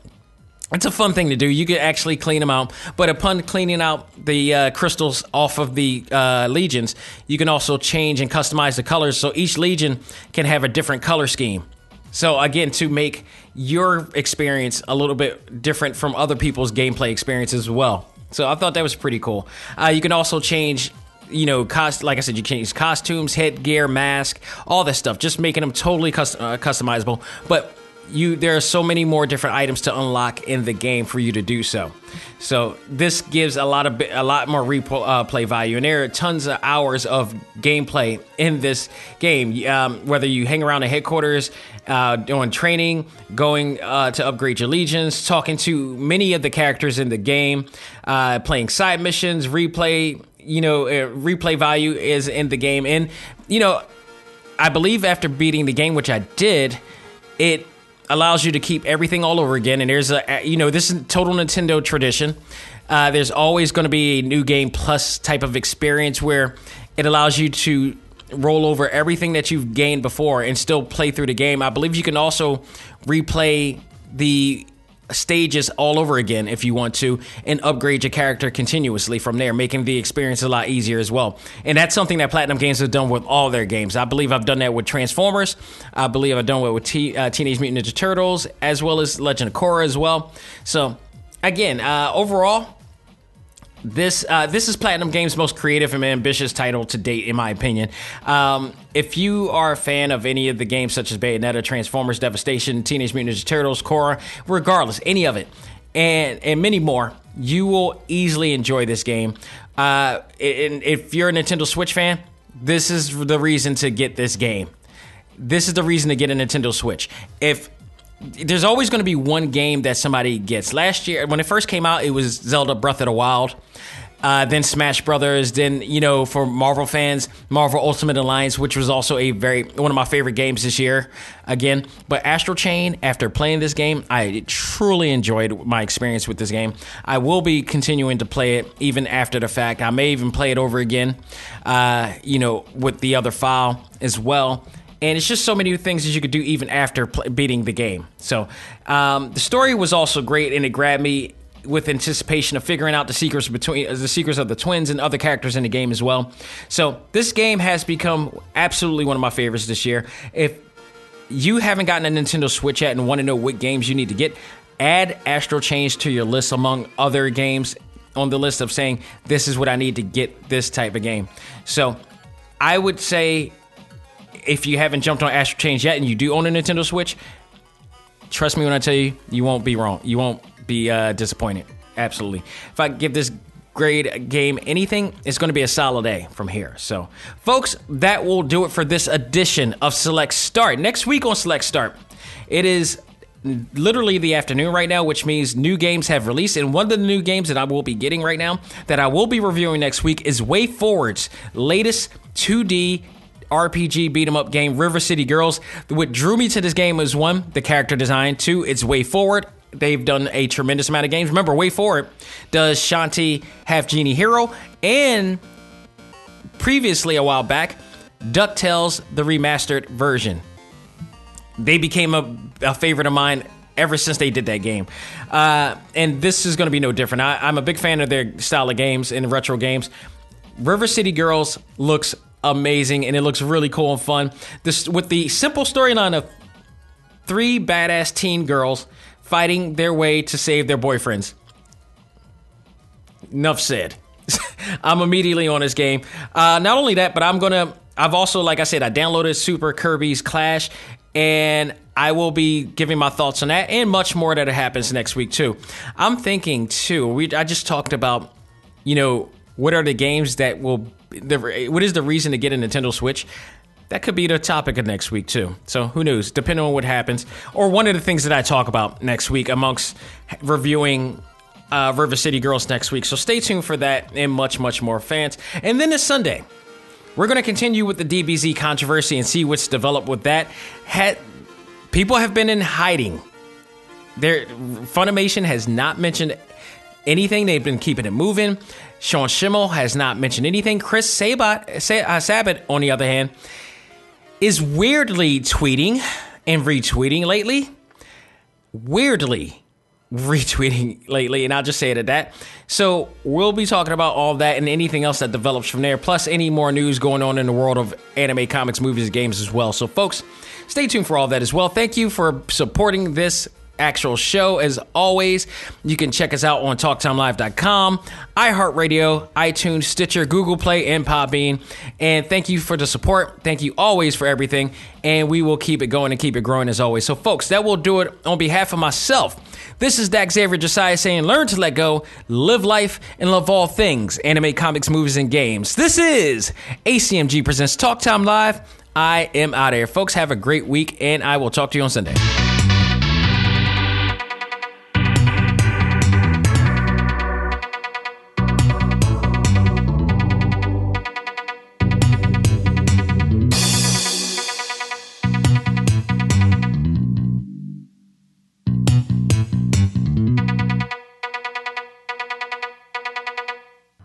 it's a fun thing to do. You can actually clean them out, but upon cleaning out the uh, crystals off of the uh, legions, you can also change and customize the colors. So each legion can have a different color scheme. So again, to make your experience a little bit different from other people's gameplay experiences as well. So I thought that was pretty cool. Uh, you can also change you know, cost like I said, you can use costumes, headgear, mask, all that stuff, just making them totally custom, uh, customizable. But you there are so many more different items to unlock in the game for you to do so. So this gives a lot of a lot more replay uh, value, and there are tons of hours of gameplay in this game. Um, whether you hang around the headquarters, uh, doing training, going uh, to upgrade your legions, talking to many of the characters in the game, uh, playing side missions, replay. You know, uh, replay value is in the game, and you know, I believe after beating the game, which I did, it allows you to keep everything all over again. And there's a, you know, this is total Nintendo tradition. Uh, there's always going to be a new game plus type of experience where it allows you to roll over everything that you've gained before and still play through the game. I believe you can also replay the stages all over again if you want to and upgrade your character continuously from there making the experience a lot easier as well. And that's something that platinum games has done with all their games. I believe i've done that with transformers. I believe i've done it with T- uh, teenage mutant ninja turtles as well as legend of korra as well. So again uh, overall this uh, this is Platinum Games' most creative and ambitious title to date, in my opinion. Um, if you are a fan of any of the games such as Bayonetta, Transformers, Devastation, Teenage Mutant Ninja Turtles, Korra, regardless, any of it, and and many more, you will easily enjoy this game. Uh, and if you're a Nintendo Switch fan, this is the reason to get this game. This is the reason to get a Nintendo Switch. If there's always going to be one game that somebody gets. Last year, when it first came out, it was Zelda Breath of the Wild. Uh, then Smash Brothers. Then you know, for Marvel fans, Marvel Ultimate Alliance, which was also a very one of my favorite games this year. Again, but Astral Chain. After playing this game, I truly enjoyed my experience with this game. I will be continuing to play it even after the fact. I may even play it over again. Uh, you know, with the other file as well and it's just so many things that you could do even after beating the game. So um, the story was also great, and it grabbed me with anticipation of figuring out the secrets between uh, the secrets of the twins and other characters in the game as well. So this game has become absolutely one of my favorites this year. If you haven't gotten a Nintendo Switch yet and want to know what games you need to get, add Astral Chain to your list among other games on the list of saying this is what I need to get this type of game. So I would say if you haven't jumped on Astral Chain yet and you do own a Nintendo Switch, trust me when I tell you, you won't be wrong. You won't be uh, disappointed. Absolutely. If I give this grade game anything, it's going to be a solid A from here. So, folks, that will do it for this edition of Select Start. Next week on Select Start, it is literally the afternoon right now, which means new games have released. And one of the new games that I will be getting right now, that I will be reviewing next week, is WayForward's latest 2D RPG beat 'em up game, River City Girls. What drew me to this game was one, the character design. Two, it's WayForward. They've done a tremendous amount of games. Remember, WayForward does Shantae Half Genie Hero and previously a while back, DuckTales the remastered version. They became a, a favorite of mine ever since they did that game. Uh, and this is going to be no different. I, I'm a big fan of their style of games and retro games. River City Girls looks amazing and it looks really cool and fun. This with the simple storyline of three badass teen girls fighting their way to save their boyfriends. Enough said. I'm immediately on this game. Uh, not only that, but I'm gonna. I've also, like I said, I downloaded Super Kirby's Clash, and I will be giving my thoughts on that and much more that happens next week too. I'm thinking too. We I just talked about, you know, what are the games that will. The, what is the reason to get a Nintendo Switch? That could be the topic of next week too. So who knows? Depending on what happens, or one of the things that I talk about next week amongst reviewing uh, River City Girls next week. So stay tuned for that and much, much more fans. And then this Sunday, we're going to continue with the DBZ controversy and see what's developed with that. Had, people have been in hiding. Their Funimation has not mentioned anything. They've been keeping it moving. Sean Schemmel has not mentioned anything. Chris Sabat, uh, Sabat, on the other hand, is weirdly tweeting and retweeting lately. Weirdly retweeting lately, and I'll just say it at that. So we'll be talking about all that and anything else that develops from there, plus any more news going on in the world of anime, comics, movies, games as well. So, folks, stay tuned for all that as well. Thank you for supporting this actual show. As always, you can check us out on TalkTimeLive.com, iHeartRadio, iTunes, Stitcher, Google Play, and Podbean. And thank you for the support. Thank you always for everything. And we will keep it going and keep it growing as always. So, folks, that will do it on behalf of myself. This is Dak Xavier Josiah saying, learn to let go, live life, and love all things anime, comics, movies, and games. This is ACMG Presents Talk Time Live. I am out of here. Folks, have a great week, and I will talk to you on Sunday.